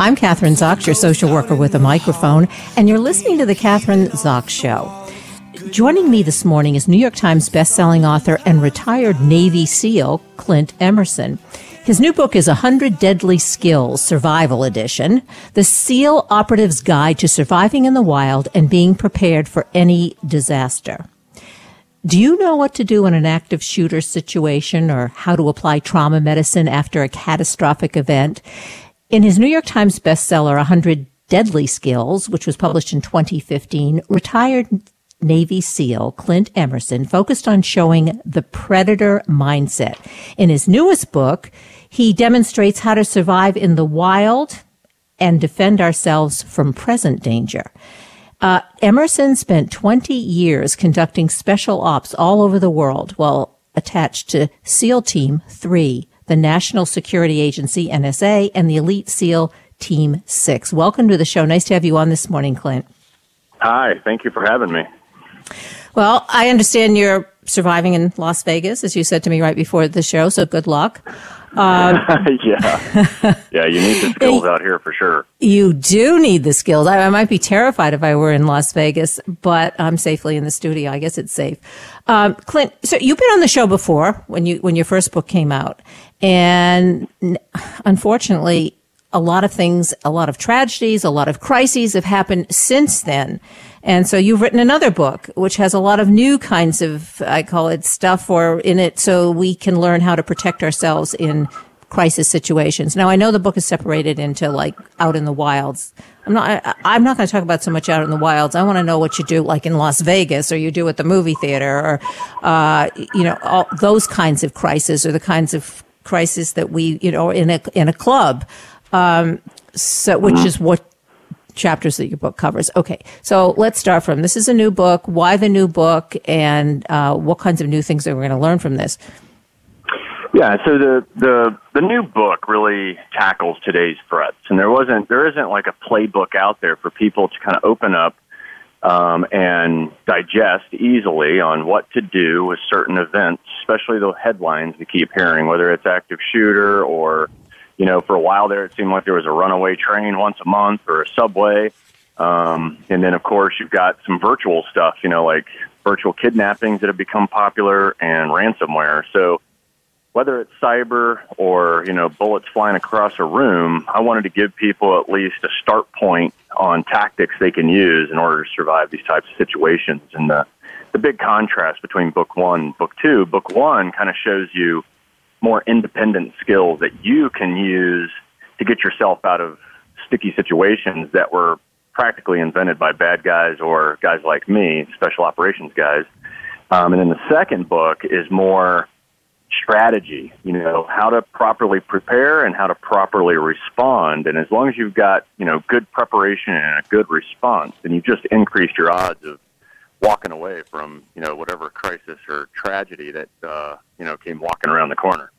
I'm Kathryn Zox, your social worker with a microphone, and you're listening to the Kathryn Zox Show. Joining me this morning is New York Times bestselling author and retired Navy SEAL Clint Emerson. His new book is 100 Deadly Skills Survival Edition, the SEAL Operative's Guide to Surviving in the Wild and Being Prepared for Any Disaster. Do you know what to do in an active shooter situation or how to apply trauma medicine after a catastrophic event? In his New York Times bestseller, 100 Deadly Skills, which was published in 2015, retired Navy SEAL Clint Emerson focused on showing the predator mindset. In his newest book, he demonstrates how to survive in the wild and defend ourselves from present danger. Uh, Emerson spent 20 years conducting special ops all over the world while attached to SEAL Team 3, the National Security Agency, NSA, and the Elite SEAL Team 6. Welcome to the show. Nice to have you on this morning, Clint. Hi, thank you for having me. Well, I understand you're surviving in Las Vegas, as you said to me right before the show, so good luck. Um, yeah, yeah, you need the skills out here for sure. You do need the skills. I, I, might be terrified if I were in Las Vegas, but I'm safely in the studio. I guess it's safe. Um, Clint, so you've been on the show before when you when your first book came out, and unfortunately, a lot of things, a lot of tragedies, a lot of crises have happened since then. And so you've written another book, which has a lot of new kinds of, I call it stuff or in it so we can learn how to protect ourselves in crisis situations. Now I know the book is separated into like out in the wilds. I'm not, I, am not going to talk about so much out in the wilds. I want to know what you do like in Las Vegas or you do at the movie theater or, uh, you know, all those kinds of crises or the kinds of crisis that we, you know, in a, in a club. Um, so, which is what chapters that your book covers. Okay, so let's start from this is a new book. Why the new book, and uh, what kinds of new things are we're going to learn from this? Yeah, so the the the new book really tackles today's threats, and there wasn't there isn't like a playbook out there for people to kind of open up um, and digest easily on what to do with certain events, especially the headlines we keep hearing, whether it's active shooter or you know, for a while there, it seemed like there was a runaway train once a month or a subway. Um, and then, of course, you've got some virtual stuff, you know, like virtual kidnappings that have become popular and ransomware. So, whether it's cyber or, you know, bullets flying across a room, I wanted to give people at least a start point on tactics they can use in order to survive these types of situations. And the, the big contrast between book one and book two, book one kind of shows you more independent skills that you can use to get yourself out of sticky situations that were practically invented by bad guys or guys like me, special operations guys. Um, and then the second book is more strategy, you know, how to properly prepare and how to properly respond. And as long as you've got, you know, good preparation and a good response, then you've just increased your odds of walking away from you know whatever crisis or tragedy that uh, you know came walking around the corner.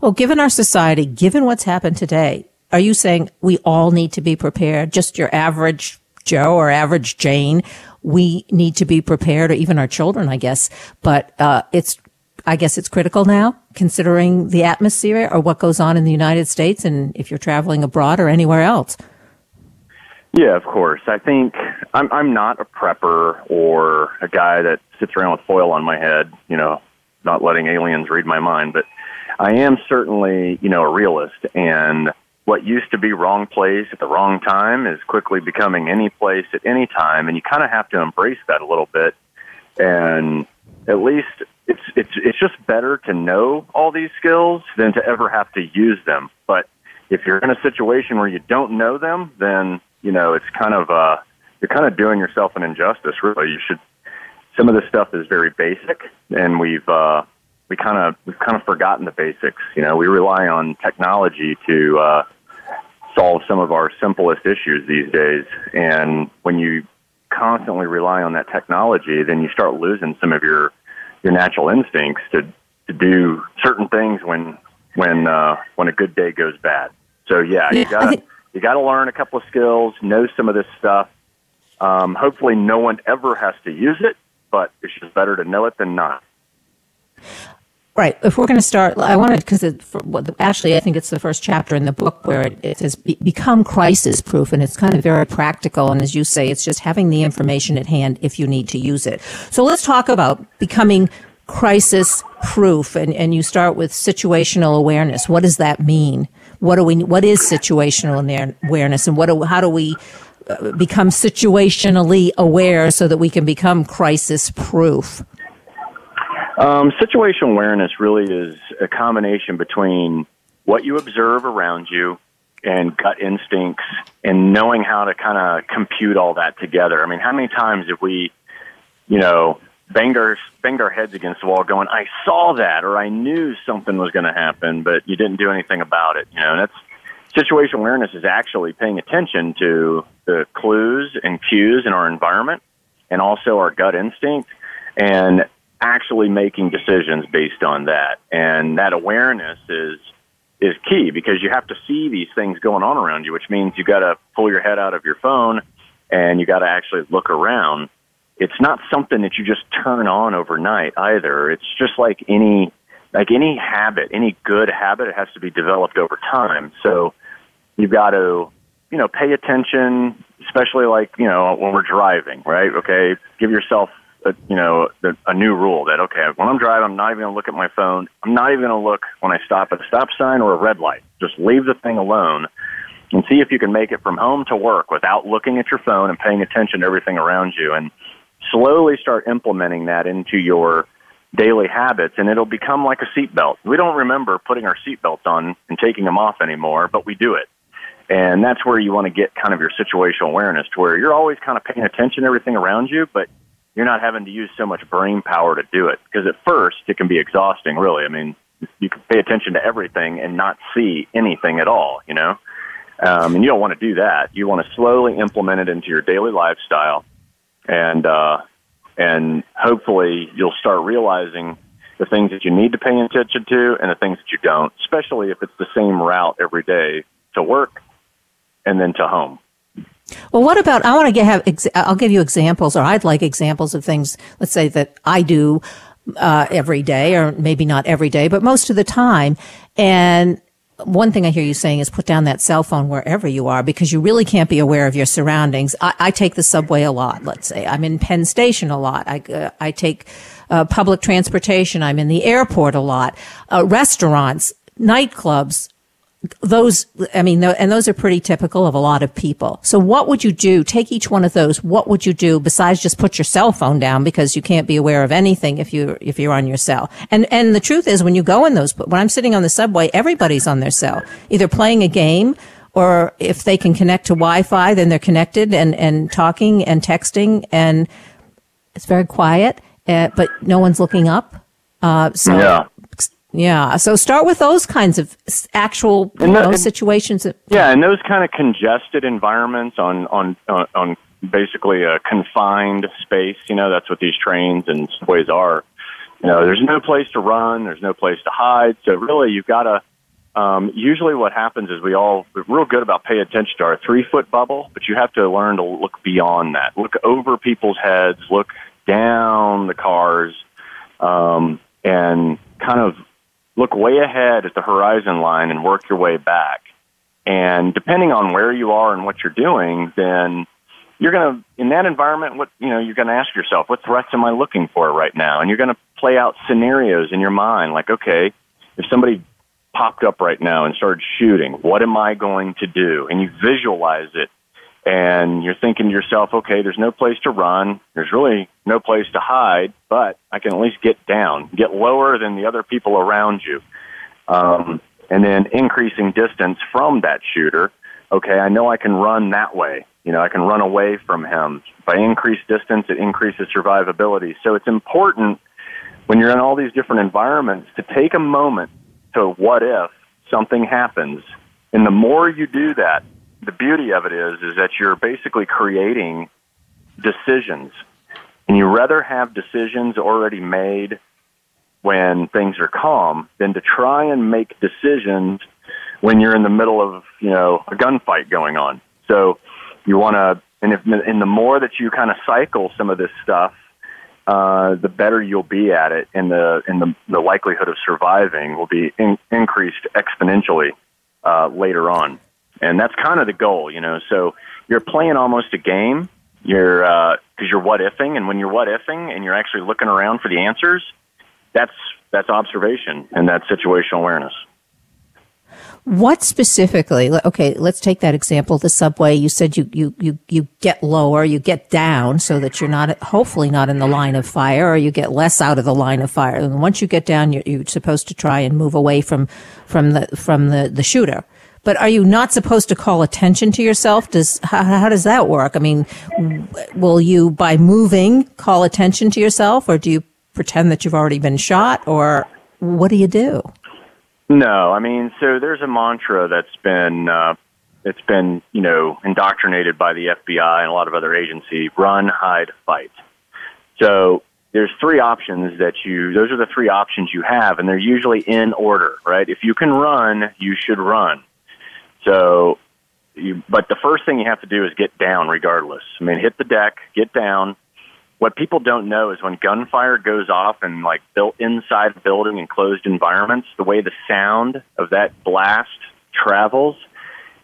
Well, given our society, given what's happened today, are you saying we all need to be prepared? Just your average Joe or average Jane, we need to be prepared, or even our children, I guess. But uh, it's I guess it's critical now, considering the atmosphere or what goes on in the United States, and if you're traveling abroad or anywhere else. Yeah, of course. I think I'm I'm not a prepper or a guy that sits around with foil on my head, you know, not letting aliens read my mind, but I am certainly, you know, a realist and what used to be wrong place at the wrong time is quickly becoming any place at any time and you kind of have to embrace that a little bit and at least it's it's it's just better to know all these skills than to ever have to use them. But if you're in a situation where you don't know them, then you know it's kind of uh, you're kind of doing yourself an injustice. Really, you should. Some of this stuff is very basic, and we've uh, we kind of we've kind of forgotten the basics. You know, we rely on technology to uh, solve some of our simplest issues these days, and when you constantly rely on that technology, then you start losing some of your your natural instincts to to do certain things when when uh, when a good day goes bad. So yeah, you gotta you gotta learn a couple of skills, know some of this stuff. Um, hopefully, no one ever has to use it, but it's just better to know it than not. Right. If we're going to start, I wanted because well, actually, I think it's the first chapter in the book where it, it says be, become crisis proof, and it's kind of very practical. And as you say, it's just having the information at hand if you need to use it. So let's talk about becoming crisis proof, and, and you start with situational awareness. What does that mean? What do we? What is situational awareness, and what? Do, how do we uh, become situationally aware so that we can become crisis proof? Um, situational awareness really is a combination between what you observe around you and gut instincts and knowing how to kind of compute all that together. I mean, how many times have we, you know, banged our, banged our heads against the wall going, I saw that or I knew something was going to happen, but you didn't do anything about it. You know, and that's situation awareness is actually paying attention to the clues and cues in our environment and also our gut instinct. And actually making decisions based on that. And that awareness is is key because you have to see these things going on around you, which means you got to pull your head out of your phone and you got to actually look around. It's not something that you just turn on overnight either. It's just like any like any habit, any good habit, it has to be developed over time. So you've got to, you know, pay attention, especially like, you know, when we're driving, right? Okay, give yourself a, you know a, a new rule that okay when I'm driving I'm not even going to look at my phone I'm not even going to look when I stop at a stop sign or a red light just leave the thing alone and see if you can make it from home to work without looking at your phone and paying attention to everything around you and slowly start implementing that into your daily habits and it'll become like a seatbelt. We don't remember putting our seatbelts on and taking them off anymore, but we do it. And that's where you want to get kind of your situational awareness to where you're always kind of paying attention to everything around you, but you're not having to use so much brain power to do it. Because at first, it can be exhausting, really. I mean, you can pay attention to everything and not see anything at all, you know? Um, and you don't want to do that. You want to slowly implement it into your daily lifestyle. And, uh, and hopefully you'll start realizing the things that you need to pay attention to and the things that you don't, especially if it's the same route every day to work and then to home. Well, what about, I want to get, have, I'll give you examples or I'd like examples of things, let's say that I do, uh, every day or maybe not every day, but most of the time. And one thing I hear you saying is put down that cell phone wherever you are because you really can't be aware of your surroundings. I, I take the subway a lot. Let's say I'm in Penn Station a lot. I, uh, I take uh, public transportation. I'm in the airport a lot. Uh, restaurants, nightclubs, those, I mean, and those are pretty typical of a lot of people. So what would you do? Take each one of those. What would you do besides just put your cell phone down because you can't be aware of anything if you, if you're on your cell? And, and the truth is when you go in those, when I'm sitting on the subway, everybody's on their cell, either playing a game or if they can connect to Wi-Fi, then they're connected and, and talking and texting and it's very quiet, uh, but no one's looking up. Uh, so yeah. Yeah. So start with those kinds of actual you know, situations. That, yeah, and those kind of congested environments on on on, on basically a confined space. You know, that's what these trains and subways are. You know, there's no place to run. There's no place to hide. So really, you've got to. Um, usually, what happens is we all we're real good about paying attention to our three foot bubble, but you have to learn to look beyond that. Look over people's heads. Look down the cars, um, and kind of look way ahead at the horizon line and work your way back. And depending on where you are and what you're doing, then you're going to, in that environment, what, you know, you're going to ask yourself, what threats am I looking for right now? And you're going to play out scenarios in your mind like, okay, if somebody popped up right now and started shooting, what am I going to do? And you visualize it and you're thinking to yourself, okay, there's no place to run. There's really no place to hide, but I can at least get down, get lower than the other people around you. Um, and then increasing distance from that shooter. Okay, I know I can run that way. You know, I can run away from him. If I increase distance, it increases survivability. So it's important when you're in all these different environments to take a moment to what if something happens. And the more you do that, the beauty of it is is that you're basically creating decisions. And you rather have decisions already made when things are calm than to try and make decisions when you're in the middle of, you know, a gunfight going on. So you want to and if and the more that you kind of cycle some of this stuff uh, the better you'll be at it, and the and the, the likelihood of surviving will be in, increased exponentially uh, later on. And that's kind of the goal, you know. So you're playing almost a game. You're because uh, you're what ifing, and when you're what ifing, and you're actually looking around for the answers, that's that's observation and that's situational awareness. What specifically? Okay, let's take that example. The subway. You said you you you you get lower, you get down, so that you're not hopefully not in the line of fire, or you get less out of the line of fire. And once you get down, you're, you're supposed to try and move away from from the from the the shooter. But are you not supposed to call attention to yourself? Does how, how does that work? I mean, will you by moving call attention to yourself, or do you pretend that you've already been shot, or what do you do? No, I mean, so there's a mantra that's been uh, it's been you know indoctrinated by the FBI and a lot of other agencies: run, hide, fight. So there's three options that you those are the three options you have, and they're usually in order, right? If you can run, you should run. So, you, but the first thing you have to do is get down, regardless. I mean, hit the deck, get down, what people don't know is when gunfire goes off and like built inside building and closed environments, the way the sound of that blast travels,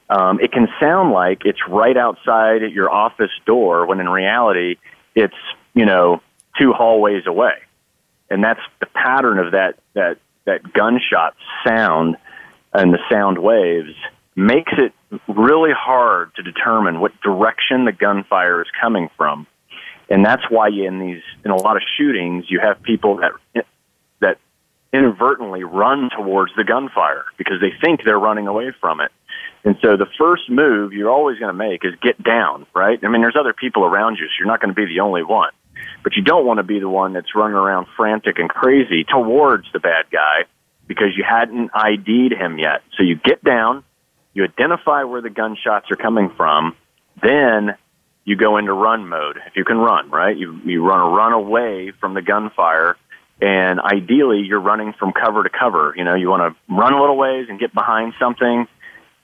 um, it can sound like it's right outside your office door when in reality it's you know two hallways away, and that's the pattern of that that that gunshot sound and the sound waves makes it really hard to determine what direction the gunfire is coming from and that's why in these in a lot of shootings you have people that that inadvertently run towards the gunfire because they think they're running away from it. And so the first move you're always going to make is get down, right? I mean, there's other people around you, so you're not going to be the only one. But you don't want to be the one that's running around frantic and crazy towards the bad guy because you hadn't ID'd him yet. So you get down, you identify where the gunshots are coming from, then you go into run mode. If you can run, right? You you run a run away from the gunfire, and ideally you're running from cover to cover. You know, you want to run a little ways and get behind something.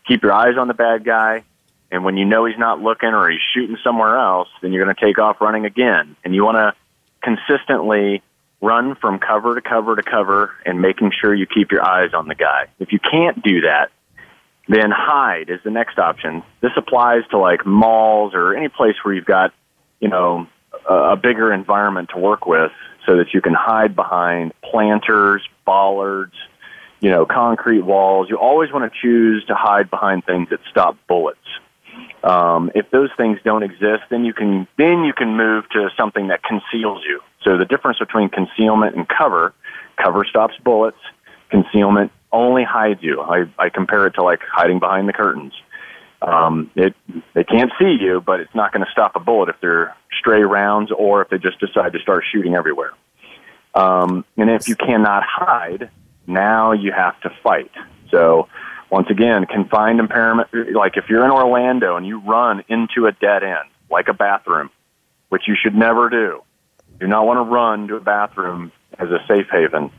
Keep your eyes on the bad guy, and when you know he's not looking or he's shooting somewhere else, then you're going to take off running again. And you want to consistently run from cover to cover to cover and making sure you keep your eyes on the guy. If you can't do that, then hide is the next option. This applies to like malls or any place where you've got, you know, a, bigger environment to work with so that you can hide behind planters, bollards, you know, concrete walls. You always want to choose to hide behind things that stop bullets. Um, if those things don't exist, then you can then you can move to something that conceals you. So the difference between concealment and cover, cover stops bullets, concealment only hides you. I, I compare it to like hiding behind the curtains. Um, it they can't see you, but it's not going to stop a bullet if they're stray rounds or if they just decide to start shooting everywhere. Um, and if you cannot hide, now you have to fight. So once again, confined impairment. Like if you're in Orlando and you run into a dead end, like a bathroom, which you should never do. Do not want to run to a bathroom as a safe haven.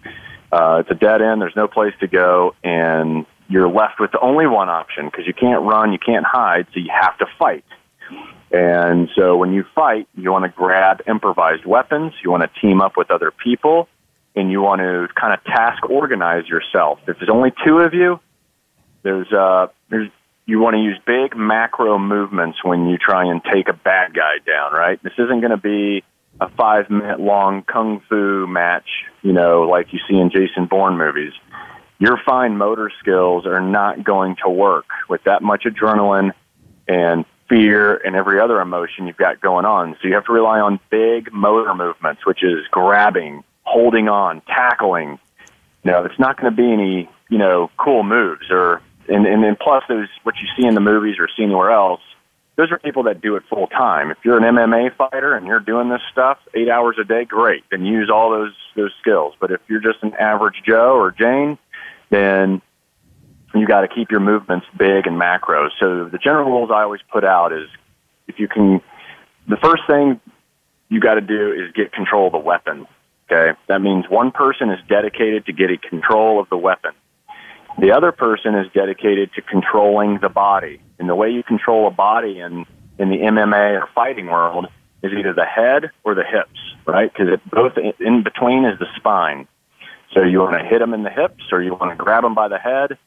Uh, it's a dead end. There's no place to go, and you're left with only one option because you can't run, you can't hide, so you have to fight. And so when you fight, you want to grab improvised weapons, you want to team up with other people, and you want to kind of task organize yourself. If there's only two of you, there's uh, there's you want to use big macro movements when you try and take a bad guy down, right? This isn't going to be a five minute long kung fu match, you know, like you see in Jason Bourne movies. Your fine motor skills are not going to work with that much adrenaline and fear and every other emotion you've got going on. So you have to rely on big motor movements, which is grabbing, holding on, tackling, You know, it's not going to be any, you know, cool moves or, and, and then plus those, what you see in the movies or see anywhere else, those are people that do it full time. If you're an MMA fighter and you're doing this stuff eight hours a day, great. Then use all those, those skills. But if you're just an average Joe or Jane, then you got to keep your movements big and macro. So the general rules I always put out is if you can, the first thing you got to do is get control of the weapon. Okay, that means one person is dedicated to getting control of the weapon. The other person is dedicated to controlling the body. And the way you control a body in in the MMA or fighting world is either the head or the hips, right? Because both in between is the spine. So you want to hit them in the hips, or you want to grab them by the head,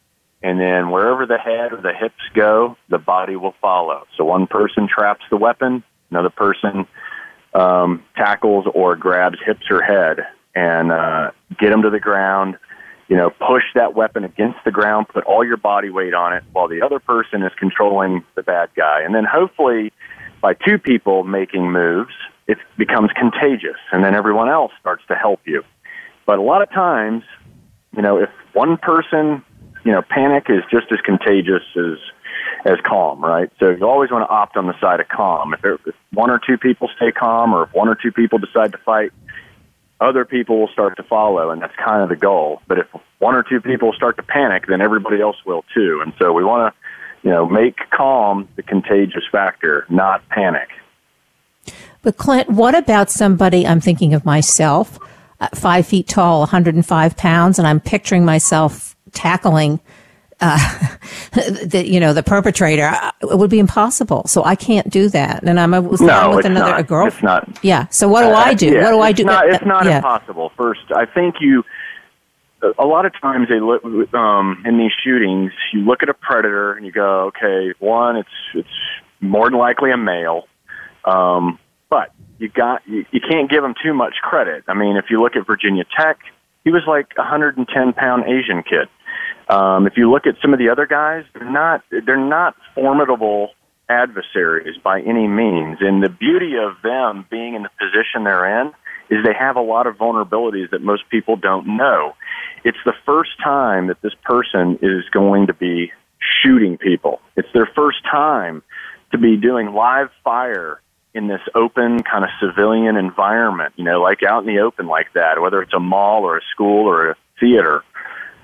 and then wherever the head or the hips go, the body will follow. So one person traps the weapon, another person um, tackles or grabs hips or head and uh, get them to the ground. You know, push that weapon against the ground, put all your body weight on it, while the other person is controlling the bad guy. And then hopefully, by two people making moves, it becomes contagious, and then everyone else starts to help you. But a lot of times, you know, if one person you know, panic is just as contagious as as calm, right? So you always want to opt on the side of calm. If, there, if one or two people stay calm, or if one or two people decide to fight, other people will start to follow, and that's kind of the goal. But if one or two people start to panic, then everybody else will too. And so we want to, you know, make calm the contagious factor, not panic. But Clint, what about somebody? I'm thinking of myself, uh, five feet tall, 105 pounds, and I'm picturing myself tackling uh, the you know the perpetrator, uh, it would be impossible. So I can't do that. And I'm a, no, with another not. a girl. It's not. Yeah. So what do uh, I do? Yeah, what do I do? Not, it's not yeah. impossible. First, I think you. A lot of times they look um, in these shootings. You look at a predator and you go, okay, one, it's it's more than likely a male, um, but you got you, you can't give them too much credit. I mean, if you look at Virginia Tech, he was like a 110 pound Asian kid um, if you look at some of the other guys, they're not they're not formidable adversaries by any means. And the beauty of them being in the position they're in is they have a lot of vulnerabilities that most people don't know. It's the first time that this person is going to be shooting people. It's their first time to be doing live fire in this open kind of civilian environment, you know, like out in the open like that, whether it's a mall or a school or a theater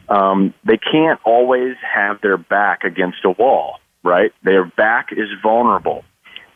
um, they can't always have their back against a wall, right? Their back is vulnerable.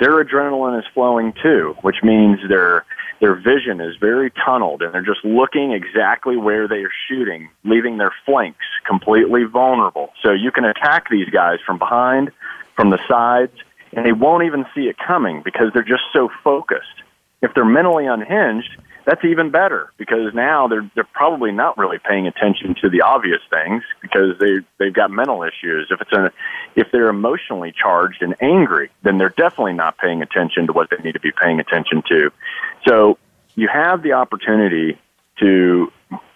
Their adrenaline is flowing too, which means their their vision is very tunneled and they're just looking exactly where they are shooting, leaving their flanks completely vulnerable. So you can attack these guys from behind, from the sides, and they won't even see it coming because they're just so focused. If they're mentally unhinged, that's even better because now they're they're probably not really paying attention to the obvious things because they they've got mental issues. If it's a if they're emotionally charged and angry, then they're definitely not paying attention to what they need to be paying attention to. So you have the opportunity to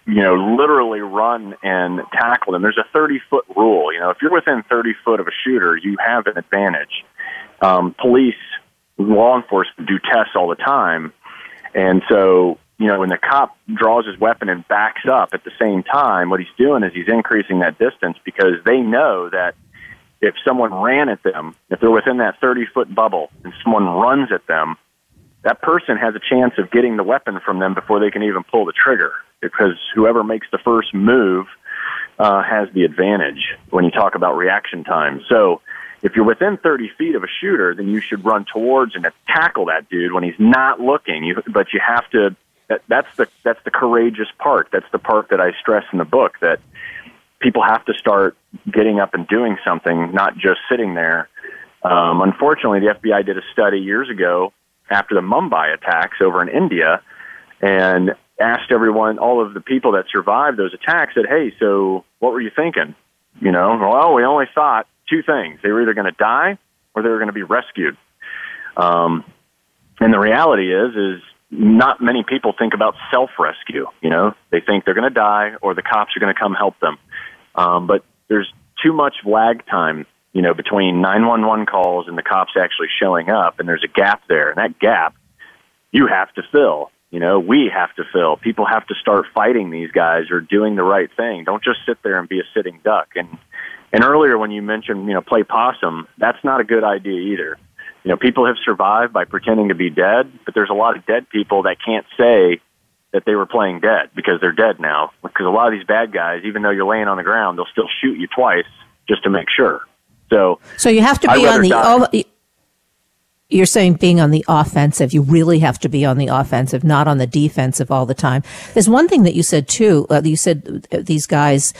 you know literally run and tackle them. There's a 30 foot rule. You know if you're within 30 foot of a shooter, you have an advantage. Um, police, law enforcement do tests all the time. And so you know, when the cop draws his weapon and backs up at the same time, what he's doing is he's increasing that distance because they know that if someone ran at them, if they're within that 30 foot bubble and someone runs at them, that person has a chance of getting the weapon from them before they can even pull the trigger because whoever makes the first move uh, has the advantage when you talk about reaction time. So if you're within 30 feet of a shooter, then you should run towards and tackle that dude when he's not looking. You, but you have to that, that's the that's the courageous part. That's the part that I stress in the book that people have to start getting up and doing something, not just sitting there. Um, unfortunately, the FBI did a study years ago after the Mumbai attacks over in India, and asked everyone, all of the people that survived those attacks, said, "Hey, so what were you thinking?" You know, well, we only thought two things: they were either going to die or they were going to be rescued. Um, and the reality is, is not many people think about self rescue. You know, they think they're going to die or the cops are going to come help them. Um, but there's too much lag time, you know, between 911 calls and the cops actually showing up, and there's a gap there. And that gap you have to fill. You know, we have to fill. People have to start fighting these guys or doing the right thing. Don't just sit there and be a sitting duck. And and earlier when you mentioned, you know, play possum, that's not a good idea either. You know, people have survived by pretending to be dead, but there's a lot of dead people that can't say that they were playing dead because they're dead now. Because a lot of these bad guys, even though you're laying on the ground, they'll still shoot you twice just to make sure. So, so you have to be on the. You're saying being on the offensive. You really have to be on the offensive, not on the defensive all the time. There's one thing that you said too. Uh, you said uh, these guys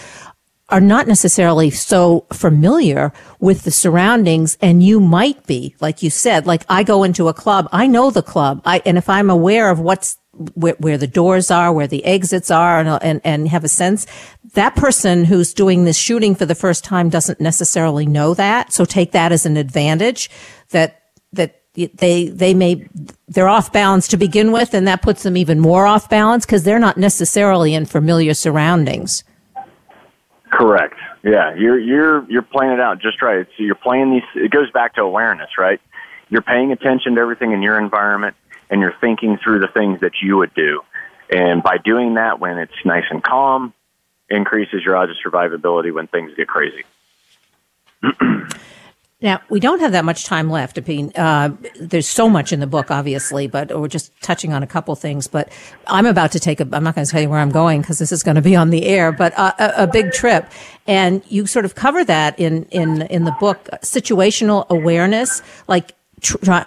are not necessarily so familiar with the surroundings and you might be like you said like i go into a club i know the club. I and if i'm aware of what's where, where the doors are where the exits are and, and and have a sense that person who's doing this shooting for the first time doesn't necessarily know that. So take that as an advantage that that they they may they're off balance to begin with and that puts them even more off balance because they're not necessarily in familiar surroundings correct. Yeah you're you're you're playing it out just right. So you're playing these it goes back to awareness right? You're paying attention to everything in your environment and you're thinking through the things that you would do. And by doing that when it's nice and calm increases your odds of survivability when things get crazy Now, we don't have that much time left. I mean, uh, there's so much in the book, obviously, but we're just touching on a couple things. But I'm about to take a, I'm not going to tell you where I'm going because this is going to be on the air, but a, a, big trip. And you sort of cover that in, in, in the book, situational awareness, like,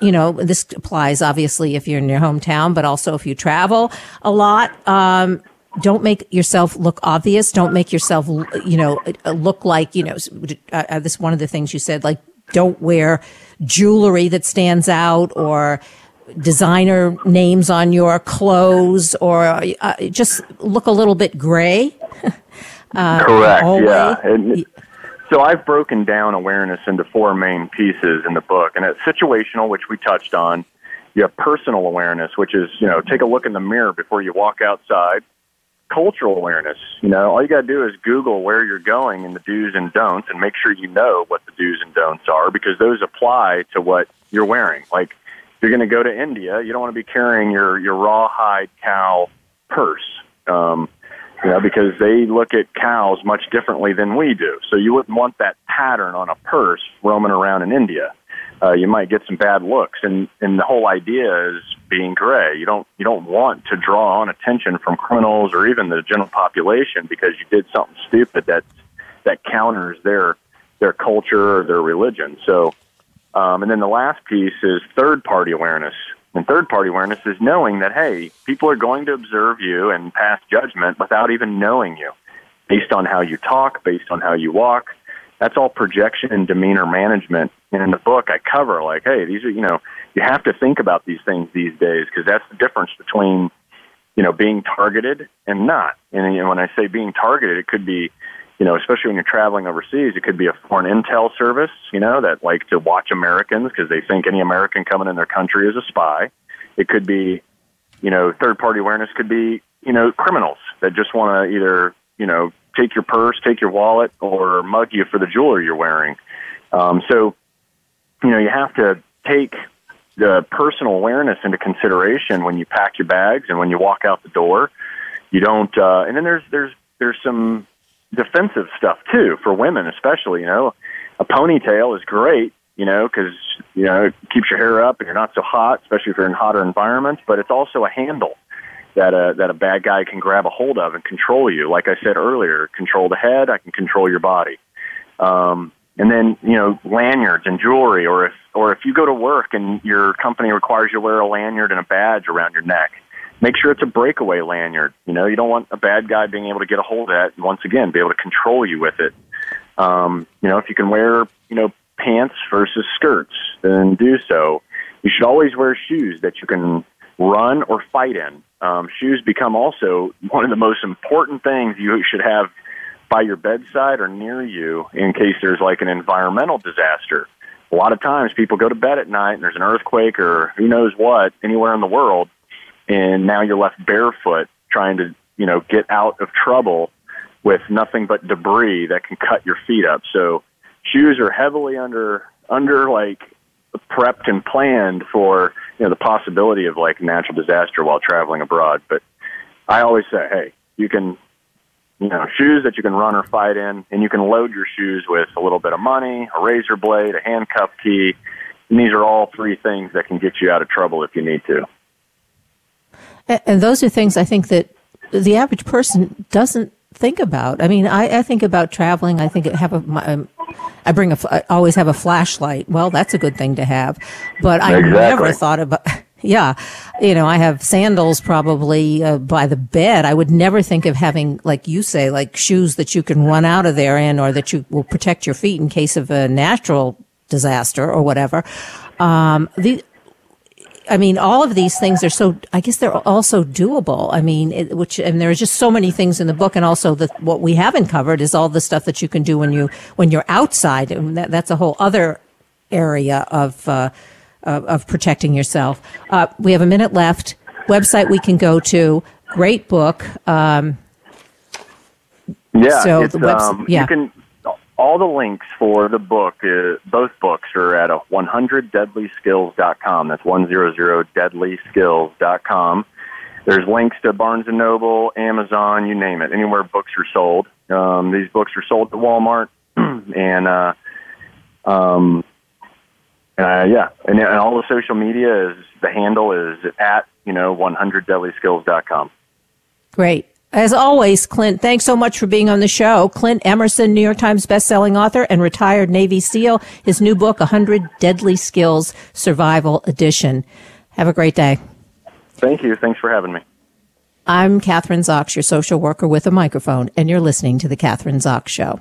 you know, this applies obviously if you're in your hometown, but also if you travel a lot. Um, don't make yourself look obvious. Don't make yourself, you know, look like, you know, uh, uh this one of the things you said, like don't wear jewelry that stands out or designer names on your clothes or uh, just look a little bit gray. uh, Correct. Yeah. And so I've broken down awareness into four main pieces in the book, and it's situational, which we touched on. You have personal awareness, which is you know take a look in the mirror before you walk outside cultural awareness. You know, all you got to do is Google where you're going and the do's and don'ts, and make sure you know what the do's and don'ts are because those apply to what you're wearing. Like, you're going to go to India, you don't want to be carrying your your rawhide cow purse. Um, you know, because they look at cows much differently than we do. So you wouldn't want that pattern on a purse roaming around in India uh, you might get some bad looks. And and the whole idea is being gray. You don't you don't want to draw on attention from criminals or even the general population because you did something stupid that that counters their their culture or their religion. So, um, and then the last piece is third party awareness. And third party awareness is knowing that hey, people are going to observe you and pass judgment without even knowing you, based on how you talk, based on how you walk. That's all projection and demeanor management and in the book, I cover like, hey, these are you know, you have to think about these things these days because that's the difference between you know being targeted and not. And you know, when I say being targeted, it could be you know, especially when you're traveling overseas, it could be a foreign intel service, you know, that like to watch Americans because they think any American coming in their country is a spy. It could be, you know, third party awareness could be, you know, criminals that just want to either, you know, take your purse, take your wallet, or mug you for the jewelry you're wearing. Um, so you know, you have to take the personal awareness into consideration when you pack your bags and when you walk out the door. You don't, uh, and then there's there's there's some defensive stuff too for women, especially. You know, a ponytail is great, you know, because you know it keeps your hair up and you're not so hot, especially if you're in hotter environments. But it's also a handle that a that a bad guy can grab a hold of and control you. Like I said earlier, control the head, I can control your body. Um, and then you know lanyards and jewelry or if or if you go to work and your company requires you to wear a lanyard and a badge around your neck make sure it's a breakaway lanyard. You know you don't want a bad guy being able to get a hold of that and once again be able to control you with it. Um, you know if you can wear you know pants versus skirts then do so. You should always wear shoes that you can run or fight in. Um, shoes become also one of the most important things you should have by your bedside or near you in case there's like an environmental disaster. A lot of times people go to bed at night and there's an earthquake or who knows what anywhere in the world, and now you're left barefoot trying to, you know, get out of trouble with nothing but debris that can cut your feet up. So shoes are heavily under under like prepped and planned for you know the possibility of like natural disaster while traveling abroad. But I always say, hey, you can you know, shoes that you can run or fight in, and you can load your shoes with a little bit of money, a razor blade, a handcuff key. And these are all three things that can get you out of trouble if you need to. And those are things I think that the average person doesn't think about. I mean, I, I think about traveling. I think I have a, my, um, I bring a, I always have a flashlight. Well, that's a good thing to have, but I Exactly. never thought about. Yeah, you know, I have sandals probably uh, by the bed. I would never think of having, like you say, like shoes that you can run out of there in, or that you will protect your feet in case of a natural disaster or whatever. Um, the I mean, all of these things are so. I guess they're also doable. I mean, it, which and there are just so many things in the book, and also the what we haven't covered is all the stuff that you can do when you when you're outside, and that, that's a whole other area of uh, of, of protecting yourself. Uh, we have a minute left. Website we can go to. Great book. Um, Yeah, So it's, the um, yeah. you can. All the links for the book, uh, both books, are at a 100deadlyskills.com. That's 100deadlyskills.com. There's links to Barnes and Noble, Amazon, you name it, anywhere books are sold. Um, these books are sold at Walmart, and uh, um, uh, yeah, and, and all the social media is the handle is at you know 100deadlyskills.com. Great. As always, Clint, thanks so much for being on the show. Clint Emerson, New York Times bestselling author and retired Navy SEAL. His new book, 100 Deadly Skills Survival Edition. Have a great day. Thank you. Thanks for having me. I'm Kathryn Zox, your social worker with a microphone, and you're listening to The Kathryn Zox Show.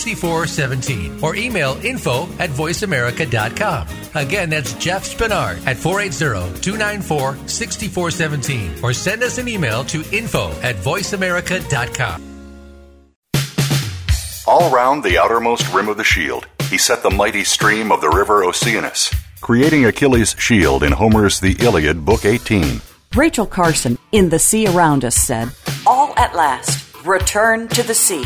6417 or email info at voiceamerica.com. Again, that's Jeff Spinard at 480 294 6417 or send us an email to info at voiceamerica.com. All round the outermost rim of the shield, he set the mighty stream of the river Oceanus, creating Achilles' shield in Homer's The Iliad, Book 18. Rachel Carson in The Sea Around Us said, All at last, return to the sea,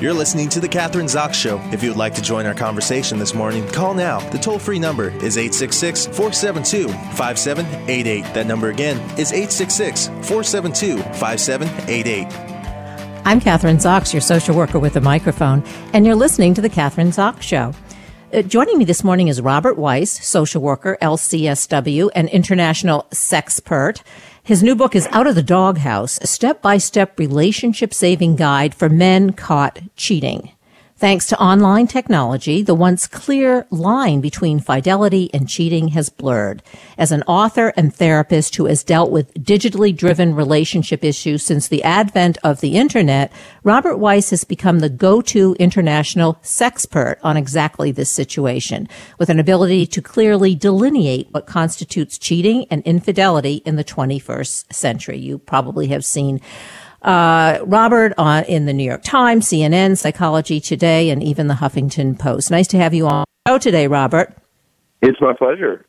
You're listening to The Kathryn Zox Show. If you would like to join our conversation this morning, call now. The toll free number is 866 472 5788. That number again is 866 472 5788. I'm Kathryn Zox, your social worker with a microphone, and you're listening to The Kathryn Zox Show. Uh, joining me this morning is Robert Weiss, social worker, LCSW, and international sexpert. His new book is Out of the Doghouse, a step by step relationship saving guide for men caught cheating. Thanks to online technology, the once clear line between fidelity and cheating has blurred. As an author and therapist who has dealt with digitally driven relationship issues since the advent of the internet, Robert Weiss has become the go-to international sexpert on exactly this situation, with an ability to clearly delineate what constitutes cheating and infidelity in the 21st century. You probably have seen uh, Robert on, in the New York Times, CNN, Psychology Today, and even the Huffington Post. Nice to have you on the show today, Robert. It's my pleasure.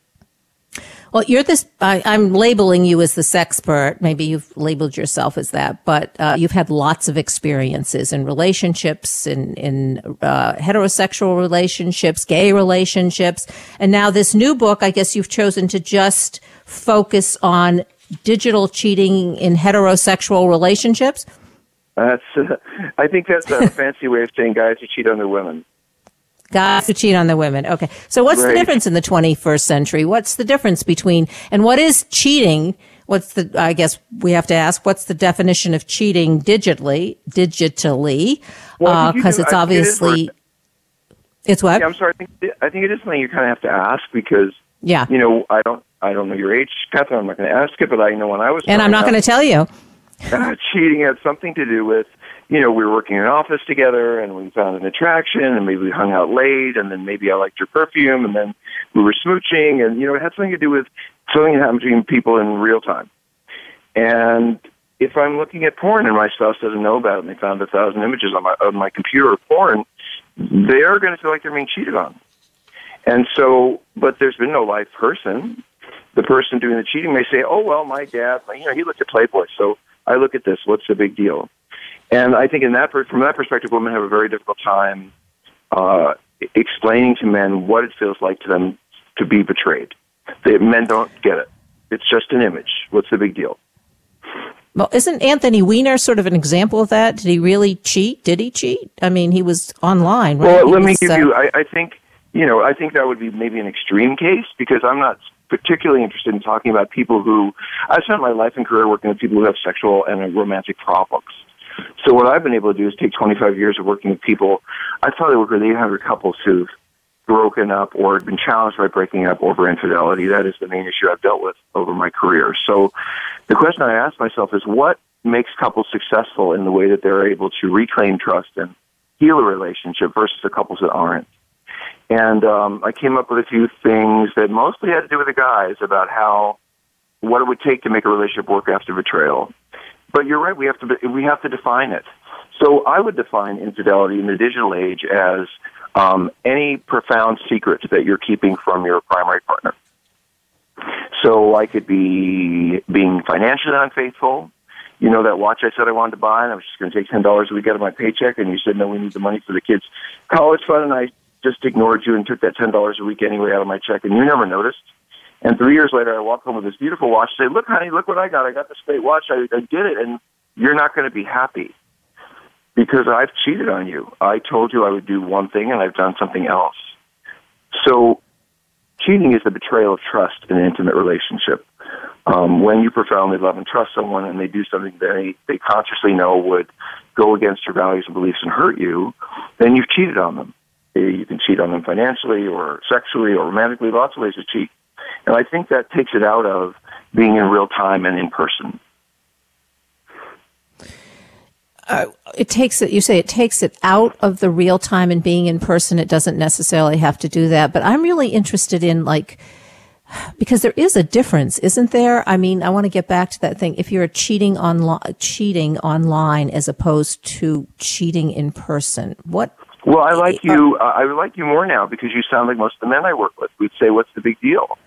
Well, you're this. I, am labeling you as the sexpert. Maybe you've labeled yourself as that, but uh, you've had lots of experiences in relationships, in in uh, heterosexual relationships, gay relationships, and now this new book. I guess you've chosen to just focus on digital cheating in heterosexual relationships? That's. Uh, I think that's a fancy way of saying guys who cheat on their women. Guys who cheat on their women. Okay. So what's right. the difference in the 21st century? What's the difference between, and what is cheating? What's the, I guess we have to ask, what's the definition of cheating digitally, digitally? Because well, uh, it's obviously, it it's what? Yeah, I'm sorry. I think, I think it is something you kind of have to ask because, yeah, you know, I don't, I don't know your age, Kathryn. I'm not going to ask it, but I know when I was. And I'm not going to tell you. uh, cheating had something to do with, you know, we were working in an office together, and we found an attraction, and maybe we hung out late, and then maybe I liked your perfume, and then we were smooching, and you know, it had something to do with something that happened between people in real time. And if I'm looking at porn and my spouse doesn't know about it, and they found a thousand images on my on my computer of porn, they are going to feel like they're being cheated on. And so, but there's been no live person the person doing the cheating may say, "Oh well, my dad, you know, he looked at Playboy, so I look at this. What's the big deal?" And I think in that from that perspective, women have a very difficult time uh, explaining to men what it feels like to them to be betrayed. They, men don't get it. It's just an image. What's the big deal? Well, isn't Anthony Weiner sort of an example of that? Did he really cheat? Did he cheat? I mean, he was online. Right? Well, he let was, me give uh, you. I, I think you know. I think that would be maybe an extreme case because I'm not particularly interested in talking about people who I've spent my life and career working with people who have sexual and romantic problems. So what I've been able to do is take 25 years of working with people. I've probably worked with 800 couples who've broken up or been challenged by breaking up over infidelity. That is the main issue I've dealt with over my career. So the question I ask myself is what makes couples successful in the way that they're able to reclaim trust and heal a relationship versus the couples that aren't? And um, I came up with a few things that mostly had to do with the guys about how what it would take to make a relationship work after betrayal. But you're right, we have to we have to define it. So I would define infidelity in the digital age as um, any profound secret that you're keeping from your primary partner. So I could be being financially unfaithful. You know that watch I said I wanted to buy, and I was just going to take ten dollars a week out of my paycheck, and you said no, we need the money for the kids' college fund, and I just ignored you and took that ten dollars a week anyway out of my check, and you never noticed. And three years later, I walk home with this beautiful watch. Say, look, honey, look what I got. I got this great watch. I, I did it, and you're not going to be happy because I've cheated on you. I told you I would do one thing, and I've done something else. So, cheating is the betrayal of trust in an intimate relationship. Um, when you profoundly love and trust someone, and they do something they they consciously know would go against your values and beliefs and hurt you, then you've cheated on them. You can cheat on them financially or sexually or romantically, lots of ways to cheat. And I think that takes it out of being in real time and in person. Uh, it takes it you say it takes it out of the real time and being in person. It doesn't necessarily have to do that. But i'm really interested in like because there is a difference isn't there? I mean i want to get back to that thing. If you're cheating on cheating online as opposed to cheating in person what well, I like you. Uh, I would like you more now because you sound like most of the men I work with. We'd say, "What's the big deal?"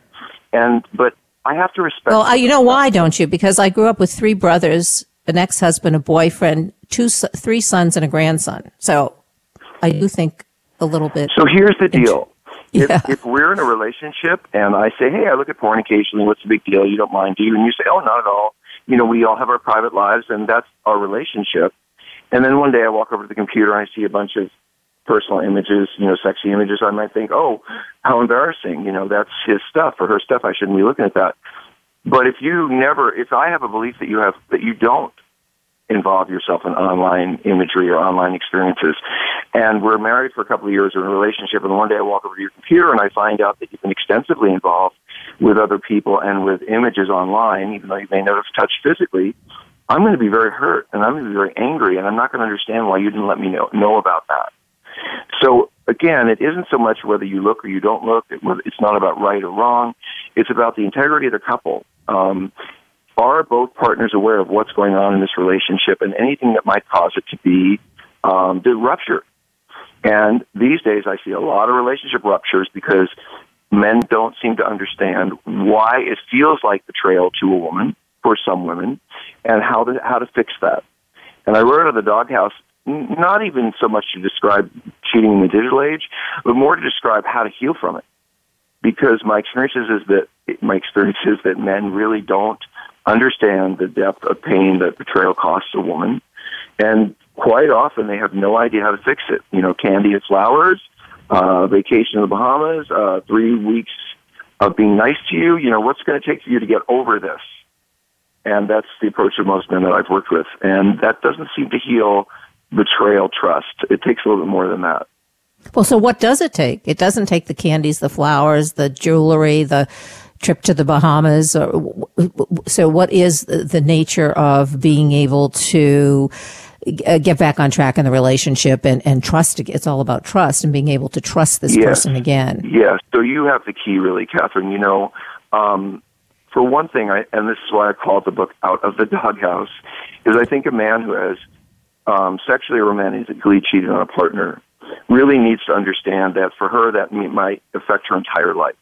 And but I have to respect. Well, uh, you know why, don't you? Because I grew up with three brothers, an ex-husband, a boyfriend, two, three sons, and a grandson. So I do think a little bit. So here's the deal. If, yeah. if we're in a relationship and I say, "Hey, I look at porn occasionally. What's the big deal? You don't mind, do you?" And you say, "Oh, not at all." You know, we all have our private lives, and that's our relationship And then one day I walk over to the computer and I see a bunch of personal images, you know, sexy images. I might think, oh, how embarrassing. You know, that's his stuff or her stuff. I shouldn't be looking at that. But if you never, if I have a belief that you have, that you don't involve yourself in online imagery or online experiences. And we're married for a couple of years or in a relationship, and one day I walk over to your computer and I find out that you've been extensively involved with other people and with images online, even though you may not have touched physically. I'm going to be very hurt and I'm going to be very angry, and I'm not going to understand why you didn't let me know, know about that. So again, it isn't so much whether you look or you don't look. It's not about right or wrong. It's about the integrity of the couple. Um, are both partners aware of what's going on in this relationship and anything that might cause it to be um, the rupture? And these days, I see a lot of relationship ruptures because men don't seem to understand why it feels like betrayal to a woman for some women, and how to how to fix that. And I wrote of the doghouse not even so much to describe cheating in the digital age, but more to describe how to heal from it. Because my experience is that my experience is that men really don't understand the depth of pain that betrayal costs a woman. And quite often they have no idea how to fix it. You know, candy and flowers, uh, vacation in the Bahamas, uh, three weeks of being nice to you. You know, what's going to take for you to get over this? And that's the approach of most men that I've worked with. And that doesn't seem to heal betrayal trust. It takes a little bit more than that. Well, so what does it take? It doesn't take the candies, the flowers, the jewelry, the trip to the Bahamas? Or, so what is the nature of being able to uh, get back on track in the relationship and, and trust? It's all about trust and being able to trust this yes. person again. Yes. So you have the key really, Kathryn. You know, um, for one thing, I, and this is why I call the book Out of the Doghouse, is I think a man who has um, sexually or romantically cheated on a partner really needs to understand that for her that might affect her entire life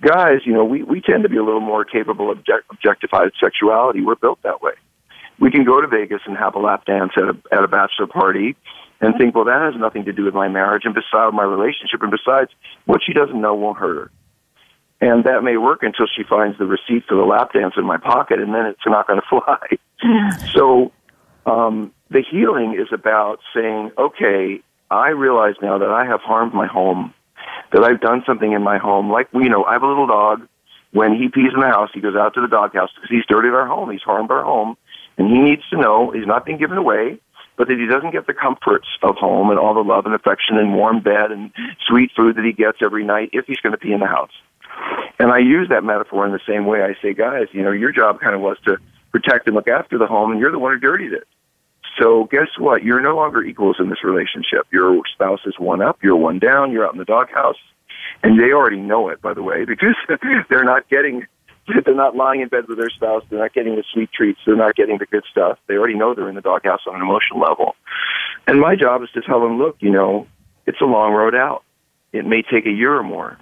guys, you know, we, we tend to be a little more capable of object, objectified sexuality. We're built that way. We can go to Vegas and have a lap dance at a, at a bachelor party and think, well, that has nothing to do with my marriage and besides my relationship. And besides, what she doesn't know won't hurt her. And that may work until she finds the receipt for the lap dance in my pocket, and then it's not going to fly. so, um, the healing is about saying, okay, I realize now that I have harmed my home that I've done something in my home. Like, you know, I have a little dog. When he pees in the house, he goes out to the doghouse because he's dirtied our home. He's harmed our home. And he needs to know he's not being given away, but that he doesn't get the comforts of home and all the love and affection and warm bed and sweet food that he gets every night if he's going to pee in the house. And I use that metaphor in the same way. I say, guys, you know, your job kind of was to protect and look after the home, and you're the one who dirtied it. So guess what? You're no longer equals in this relationship. Your spouse is one up, you're one down, you're out in the doghouse. And they already know it, by the way, because they're not getting, they're not lying in bed with their spouse, they're not getting the sweet treats, they're not getting the good stuff. They already know they're in the doghouse on an emotional level. And my job is to tell them, look, you know, it's a long road out. It may take a year or more.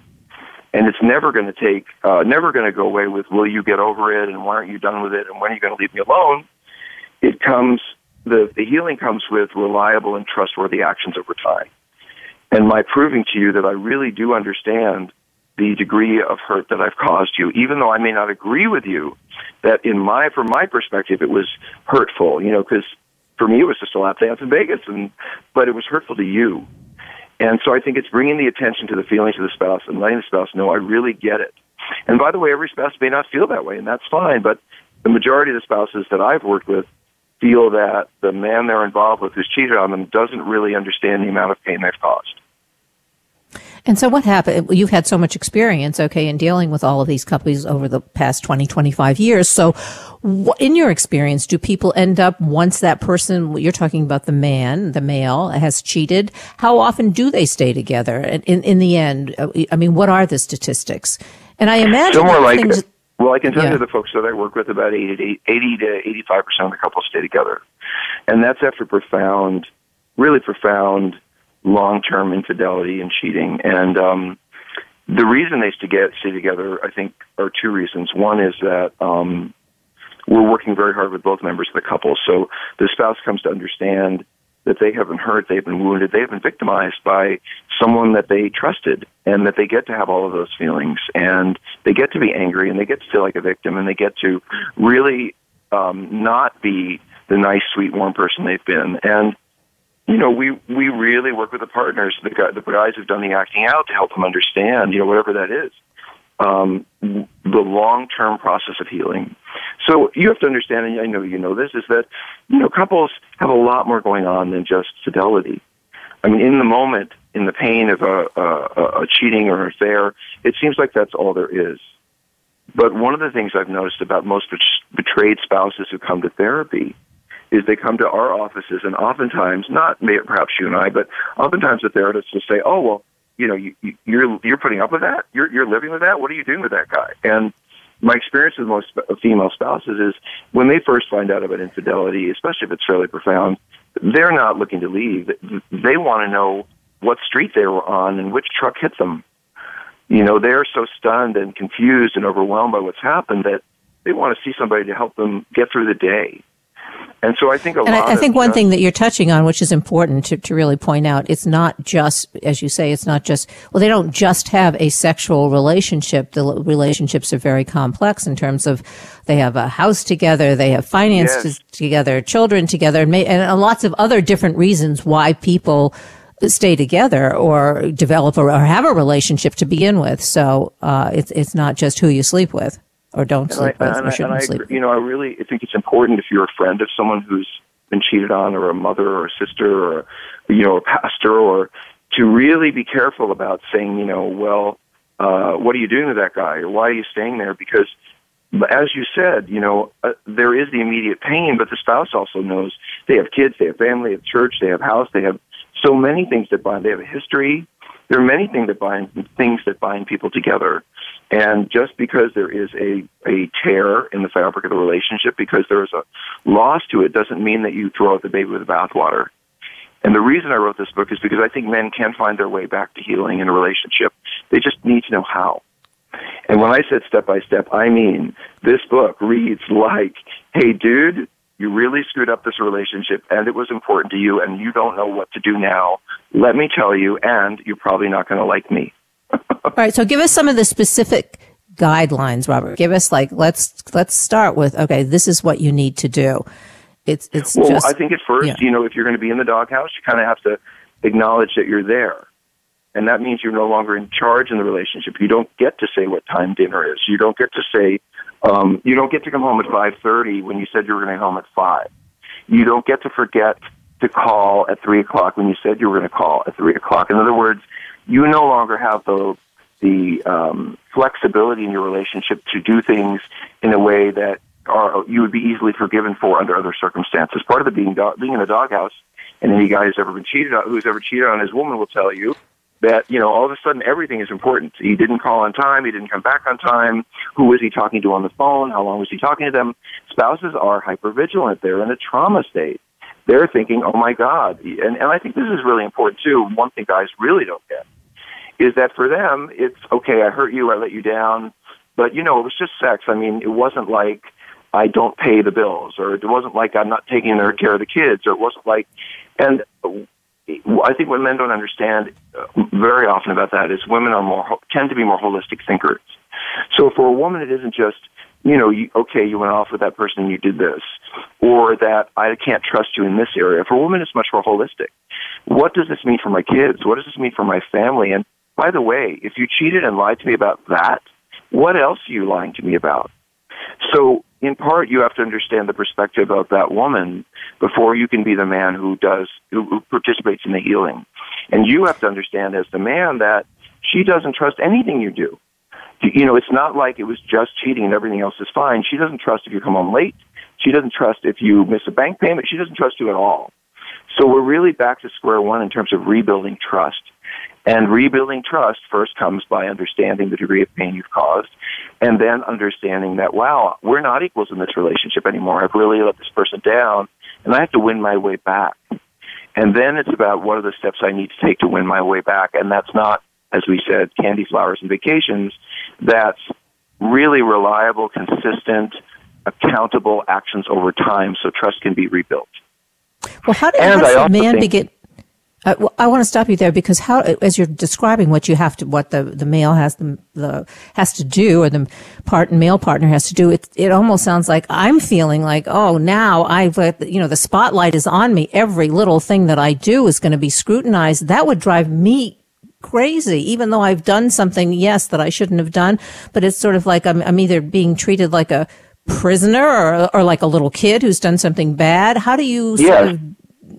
And it's never going to take, uh, never going to go away with, will you get over it? And why aren't you done with it? And when are you going to leave me alone? It comes the, the healing comes with reliable and trustworthy actions over time. And my proving to you that I really do understand the degree of hurt that I've caused you, even though I may not agree with you, that in my, from my perspective, it was hurtful, you know, because for me it was just a lap dance in Vegas, and, but it was hurtful to you. And so I think it's bringing the attention to the feelings of the spouse and letting the spouse know I really get it. And by the way, every spouse may not feel that way, and that's fine, but the majority of the spouses that I've worked with feel that the man they're involved with who's cheated on them doesn't really understand the amount of pain they've caused. And so what happened? You've had so much experience, okay, in dealing with all of these couples over the past 20, 25 years. So in your experience, do people end up once that person, you're talking about the man, the male has cheated, how often do they stay together in, in the end? Uh, I mean, what are the statistics? And I imagine Somewhere like things, well, I can tell yeah. you the folks that I work with, about 80 to 85 percent of the couples stay together, and that's after profound, really profound, long-term infidelity and cheating. And um, the reason they stay, stay together, I think, are two reasons. One is that um, we're working very hard with both members of the couple, so the spouse comes to understand that they have been hurt, they've been wounded, they've been victimized by someone that they trusted, and that they get to have all of those feelings, and they get to be angry, and they get to feel like a victim, and they get to really um, not be the nice, sweet, warm person they've been. And you know, we we really work with the partners, the guys, the guys who've done the acting out to help them understand, you know, whatever that is, um, the long term process of healing. So you have to understand, and I know you know this, is that you know couples have a lot more going on than just fidelity. I mean, in the moment, in the pain of a, a, a cheating or an affair, it seems like that's all there is. But one of the things I've noticed about most betrayed spouses who come to therapy is they come to our offices and oftentimes, not perhaps you and I, but oftentimes the therapist will say, "Oh well, you know, you, you're you're putting up with that. You're you're living with that. What are you doing with that guy?" And my experience with most female spouses is when they first find out about infidelity, especially if it's fairly profound, they're not looking to leave. They want to know what street they were on and which truck hit them. You know, they're so stunned and confused and overwhelmed by what's happened that they want to see somebody to help them get through the day. And so I think a and lot. I, I think of, one thing that you're touching on, which is important to, to really point out, it's not just, as you say, it's not just, well, they don't just have a sexual relationship. The relationships are very complex in terms of they have a house together, they have finances yes. together, children together, and, may, and lots of other different reasons why people stay together or develop or have a relationship to begin with. So uh, it's it's not just who you sleep with or don't sleep I, with and or shouldn't I, sleep. Agree, you know, I really I think it's important if you're a friend of someone who's been cheated on, or a mother, or a sister, or you know, a pastor, or to really be careful about saying, you know, well, uh, what are you doing with that guy, or why are you staying there? Because as you said, you know, uh, there is the immediate pain, but the spouse also knows they have kids, they have family, they have church, they have house, they have so many things that bind. They have a history. There are many things that bind things that bind people together. And just because there is a, a tear in the fabric of the relationship, because there is a loss to it, doesn't mean that you throw out the baby with the bathwater. And the reason I wrote this book is because I think men can find their way back to healing in a relationship. They just need to know how. And when I said step by step, I mean this book reads like, hey, dude, you really screwed up this relationship and it was important to you and you don't know what to do now. Let me tell you, and you're probably not going to like me. All right. So give us some of the specific guidelines, Robert. Give us like, let's, let's start with, okay, this is what you need to do. It's, it's well, just, I think at first, yeah. you know, if you're going to be in the doghouse, you kind of have to acknowledge that you're there. And that means you're no longer in charge in the relationship. You don't get to say what time dinner is. You don't get to say, um, you don't get to come home at 5.30 when you said you were going to home at 5. You don't get to forget to call at 3 o'clock when you said you were going to call at 3 o'clock. In other words, you no longer have the, the um, flexibility in your relationship to do things in a way that are, you would be easily forgiven for under other circumstances. Part of the being, do- being in a doghouse, and any guy who's ever been cheated on, who's ever cheated on his woman will tell you that you know all of a sudden everything is important. He didn't call on time. He didn't come back on time. Who was he talking to on the phone? How long was he talking to them? Spouses are hypervigilant. They're in a trauma state. They're thinking, "Oh my God," and and I think this is really important too. One thing guys really don't get is that for them, it's okay. I hurt you. I let you down, but you know it was just sex. I mean, it wasn't like. I don't pay the bills, or it wasn't like I'm not taking care of the kids, or it wasn't like, and I think what men don't understand uh, very often about that is women are more tend to be more holistic thinkers. So for a woman, it isn't just you know, you, okay, you went off with that person and you did this, or that I can't trust you in this area. For a woman, it's much more holistic. What does this mean for my kids? What does this mean for my family? And by the way, if you cheated and lied to me about that, what else are you lying to me about? So in part, you have to understand the perspective of that woman before you can be the man who does, who, who participates in the healing. And you have to understand as the man that she doesn't trust anything you do. You know, it's not like it was just cheating and everything else is fine. She doesn't trust if you come home late. She doesn't trust if you miss a bank payment. She doesn't trust you at all. So we're really back to square one in terms of rebuilding trust. And rebuilding trust first comes by understanding the degree of pain you've caused and then understanding that, wow, we're not equals in this relationship anymore. I've really let this person down and I have to win my way back. And then it's about what are the steps I need to take to win my way back. And that's not, as we said, candy flowers and vacations. That's really reliable, consistent, accountable actions over time so trust can be rebuilt. Well, how, do, how does a man begin? Uh, well, I want to stop you there because how, as you're describing what you have to, what the, the male has the, the has to do, or the part male partner has to do, it it almost sounds like I'm feeling like, oh, now I've, uh, you know, the spotlight is on me. Every little thing that I do is going to be scrutinized. That would drive me crazy, even though I've done something, yes, that I shouldn't have done. But it's sort of like I'm, I'm either being treated like a prisoner or, or like a little kid who's done something bad. How do you sort Yes. of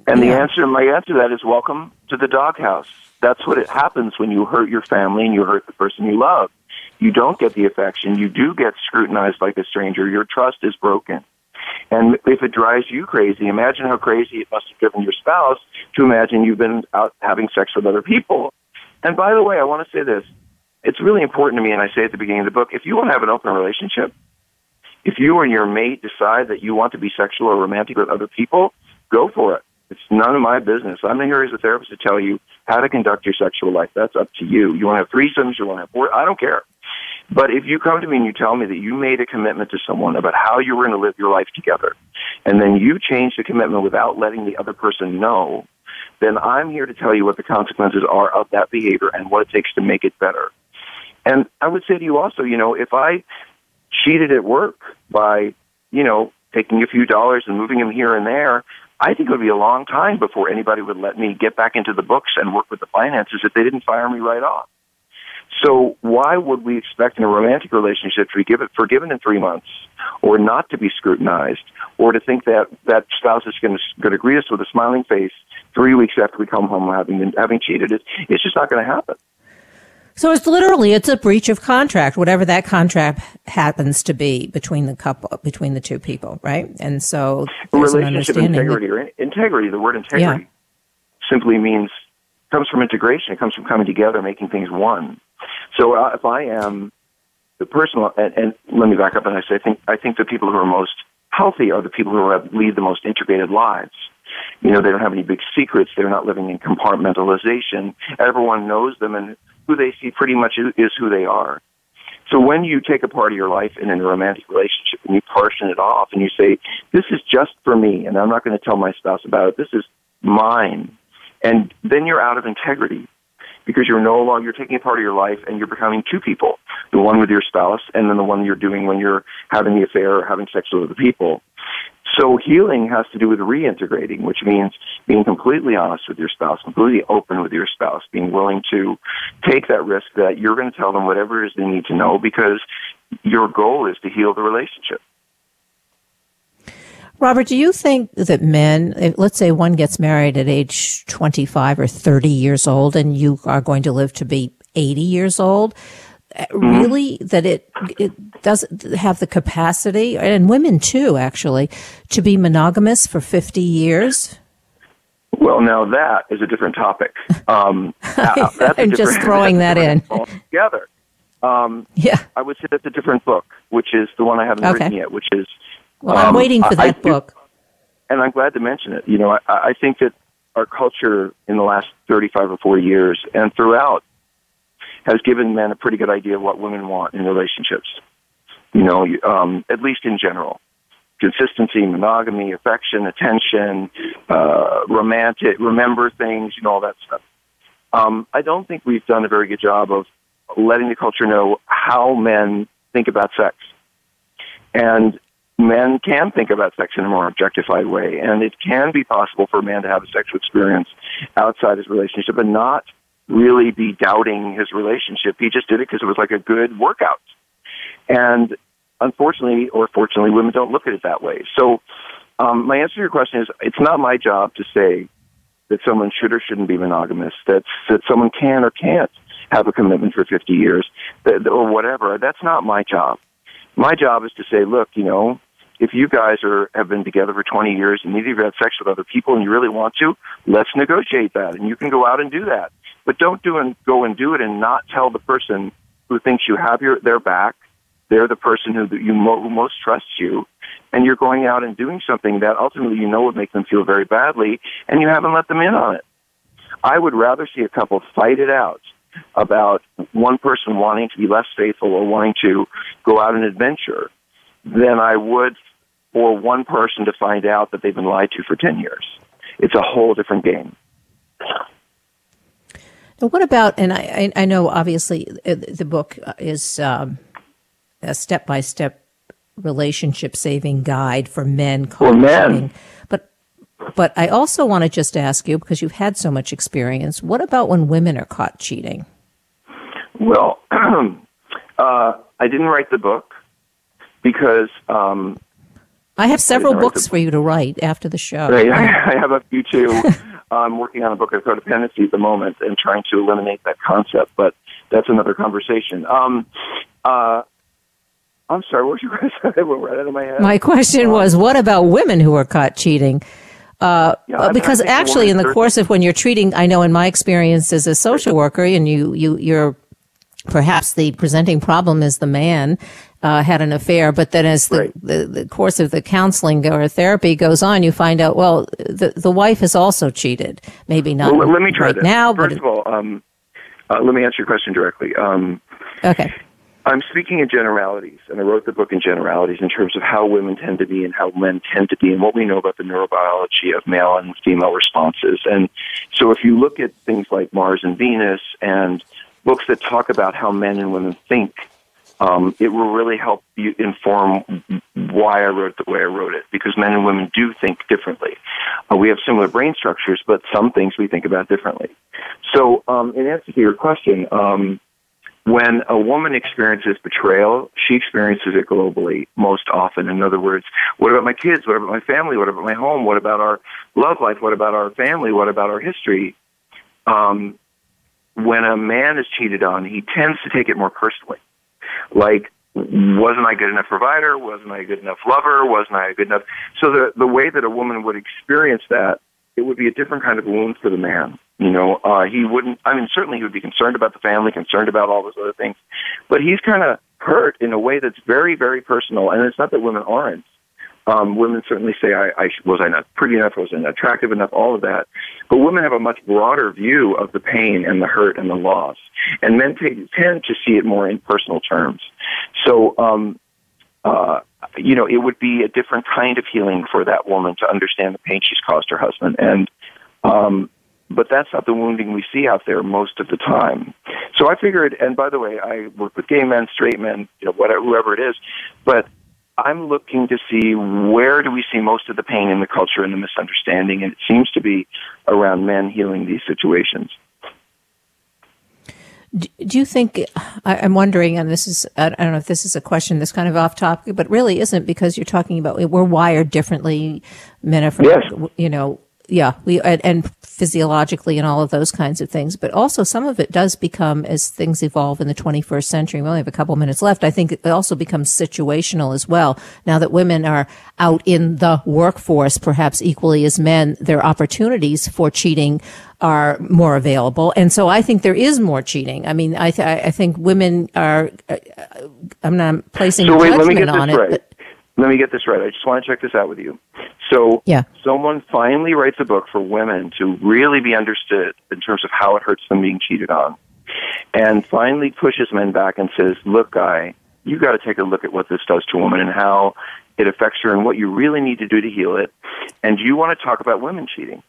And the Yeah. answer, my answer to that is welcome to the doghouse. That's what it happens when you hurt your family and you hurt the person you love. You don't get the affection. You do get scrutinized like a stranger. Your trust is broken. And if it drives you crazy, imagine how crazy it must have driven your spouse to imagine you've been out having sex with other people. And by the way, I want to say this. It's really important to me, and I say at the beginning of the book, if you want to have an open relationship, if you and your mate decide that you want to be sexual or romantic with other people, go for it. It's none of my business. I'm here as a therapist to tell you how to conduct your sexual life. That's up to you. You want to have threesomes, you want to have four, I don't care. But if you come to me and you tell me that you made a commitment to someone about how you were going to live your life together, and then you change the commitment without letting the other person know, then I'm here to tell you what the consequences are of that behavior and what it takes to make it better. And I would say to you also, you know, if I cheated at work by, you know, taking a few dollars and moving them here and there, I think it would be a long time before anybody would let me get back into the books and work with the finances if they didn't fire me right off. So why would we expect in a romantic relationship to be given, forgiven in three months, or not to be scrutinized, or to think that that spouse is going to, greet us with a smiling face three weeks after we come home having having cheated? It's, it's just not going to happen. So it's literally it's a breach of contract, whatever that contract happens to be between the couple, between the two people, right? And so relationship understanding. that- integrity or in- integrity the word integrity simply means comes from integration it comes from coming together making things one so uh, if i am the person and, and let me back up and i say i think i think the people who are most healthy are the people who have, lead the most integrated lives. You know they don't have any big secrets. They're not living in compartmentalization. Everyone knows them and who they see pretty much is, is who they are. So when you take a part of your life and in a romantic relationship and you portion it off and you say, this is just for me and I'm not going to tell my spouse about it, this is mine. And then you're out of integrity because you're no longer, you're taking a part of your life and you're becoming two people. The one with your spouse and then the one you're doing when you're having the affair or having sex with other people. So healing has to do with reintegrating, which means being completely honest with your spouse, completely open with your spouse, being willing to take that risk that you're going to tell them whatever it is they need to know because your goal is to heal the relationship. Robert, do you think that men, if, let's say one gets married at age 25 or 30 years old and you are going to live to be 80 years old, uh, really that it, it doesn't have the capacity, and women too, actually, to be monogamous for 50 years? Well, now that is a different topic. Um, that- that's just throwing that in. altogether. Um, yeah, I would say that's a different book, which is the one I haven't Okay. written yet, which is. Well, I'm um, waiting for I- I that do- book. and I'm glad to mention it. You know, I, I think that our culture in the last 35 or 40 years and throughout has given men a pretty good idea of what women want in relationships. You know, um, at least in general. Consistency, monogamy, affection, attention, uh, romantic, remember things, you know, all that stuff. Um, I don't think we've done a very good job of letting the culture know how men think about sex. And men can think about sex in a more objectified way, and it can be possible for a man to have a sexual experience outside his relationship and not really be doubting his relationship. He just did it because it was like a good workout. And unfortunately, or fortunately, women don't look at it that way. So, um, my answer to your question is it's not my job to say that someone should or shouldn't be monogamous, that, that someone can or can't have a commitment for 50 years, that, or whatever. That's not my job. My job is to say, look, you know, if you guys are have been together for 20 years and neither of you had sex with other people and you really want to, let's negotiate that, and you can go out and do that. But don't do and go and do it and not tell the person who thinks you have your their back. They're the person who you mo- who most trusts you, and you're going out and doing something that ultimately you know would make them feel very badly, and you haven't let them in on it. I would rather see a couple fight it out about one person wanting to be less faithful or wanting to go out on an adventure than I would for one person to find out that they've been lied to for 10 years. It's a whole different game. Now, what about, and I, I know obviously uh, the book is um, a step by step relationship saving guide for men. For men. But, but I also want to just ask you, because you've had so much experience, what about when women are caught cheating? Well, uh, I didn't write the book because um, I have several I books for you to write after the show. Right, I, I have a few too. I'm working on a book of codependency at the moment and trying to eliminate that concept, but that's another conversation. Um, uh, I'm sorry, what was your question? right out of my head. My question um, was, what about women who are caught cheating? Uh, yeah, because actually, in the course of when you're treating, I know in my experience as a social worker, and you, you, you're perhaps the presenting problem is the man uh, had an affair, but then as the, right. the, the, course of the counseling or therapy goes on, you find out, well, the, the wife has also cheated. Maybe not well, let me try right this. now. First of all, um, uh, let me answer your question directly. Um, okay. I'm speaking in generalities, and I wrote the book in generalities in terms of how women tend to be and how men tend to be, and what we know about the neurobiology of male and female responses. And so, if you look at things like Mars and Venus and books that talk about how men and women think, um, it will really help you inform why I wrote the way I wrote it because men and women do think differently. Uh, we have similar brain structures, but some things we think about differently. So, um, in answer to your question, um, when a woman experiences betrayal, she experiences it globally most often. In other words, what about my kids? What about my family? What about my home? What about our love life? What about our family? What about our history? Um, when a man is cheated on, he tends to take it more personally. Like, wasn't I good enough provider? Wasn't I a good enough lover? Wasn't I a good enough? So the the way that a woman would experience that, it would be a different kind of wound for the man. You know, uh, he wouldn't. I mean, certainly he would be concerned about the family, concerned about all those other things, but he's kind of hurt in a way that's very, very personal. And it's not that women aren't. Um, women certainly say, I, I was I not pretty enough? Was I not attractive enough? All of that. But women have a much broader view of the pain and the hurt and the loss. And men t- tend to see it more in personal terms. So, um, uh, you know, it would be a different kind of healing for that woman to understand the pain she's caused her husband. And, um, but that's not the wounding we see out there most of the time. So I figured, and by the way, I work with gay men, straight men, you know, whatever, whoever it is, but I'm looking to see where do we see most of the pain in the culture and the misunderstanding, and it seems to be around men healing these situations. Do you think? I'm wondering, and this is I don't know if this is a question that's kind of off topic, but really isn't because you're talking about we're wired differently. Men are from, yes. you know, yeah, we and, and, physiologically and all of those kinds of things. But also, some of it does become as things evolve in the 21st century. We only have a couple minutes left. I think it also becomes situational as well. Now that women are out in the workforce, perhaps equally as men, their opportunities for cheating are more available, and so I think there is more cheating. I mean, I th- I think women are. Uh, I'm not placing so wait, judgment on it. Right. But, let me get this right. I just want to check this out with you. So, yeah. someone finally writes a book for women to really be understood in terms of how it hurts them being cheated on, and finally pushes men back and says, "Look, guy, you got to take a look at what this does to a woman and how it affects her, and what you really need to do to heal it. And you want to talk about women cheating."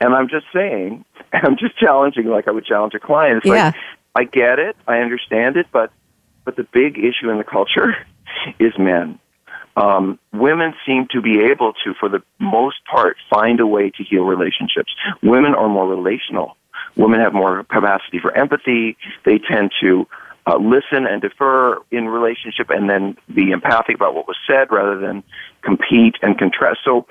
And I'm just saying, I'm just challenging, like I would challenge a client. It's yeah. like, I get it, I understand it, but but the big issue in the culture is men um, women seem to be able to, for the most part, find a way to heal relationships. Women are more relational. Women have more capacity for empathy. They tend to uh, listen and defer in relationship and then be empathic about what was said rather than compete and contrast. So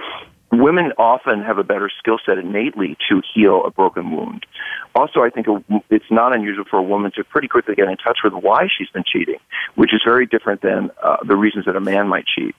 women often have a better skill set innately to heal a broken wound. Also, I think it's not unusual for a woman to pretty quickly get in touch with why she's been cheating, which is very different than uh, the reasons that a man might cheat.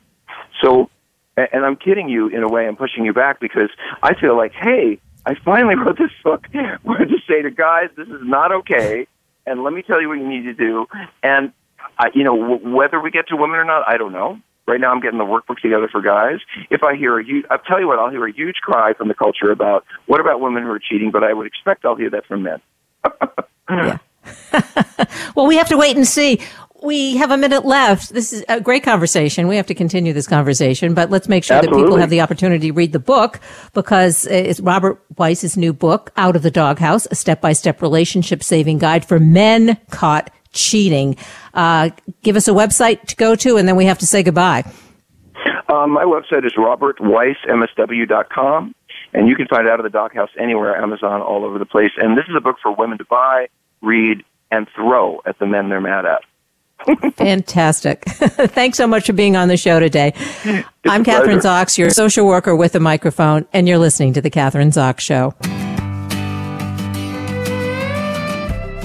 So, and I'm kidding you in a way, I'm pushing you back because I feel like, hey, I finally wrote this book where to say to guys, this is not okay, and let me tell you what you need to do. And, I, you know, w- whether we get to women or not, I don't know. Right now, I'm getting the workbook together for guys. If I hear a huge, I'll tell you what, I'll hear a huge cry from the culture about what about women who are cheating, but I would expect I'll hear that from men. yeah. well, we have to wait and see. we have a minute left. This is a great conversation. We have to continue this conversation, but let's make sure Absolutely. that people have the opportunity to read the book because it's Robert Weiss's new book, Out of the Doghouse, a step-by-step relationship saving guide for men caught cheating. Uh, give us a website to go to and then we have to say goodbye. Um, my website is robertweissmsw.com, and you can find out of the Doghouse anywhere, Amazon, all over the place. And this is a book for women to buy, read, and throw at the men they're mad at. Fantastic. Thanks so much for being on the show today. I'm a Kathryn. Zox, your social worker with a microphone, and you're listening to The Kathryn Zox Show.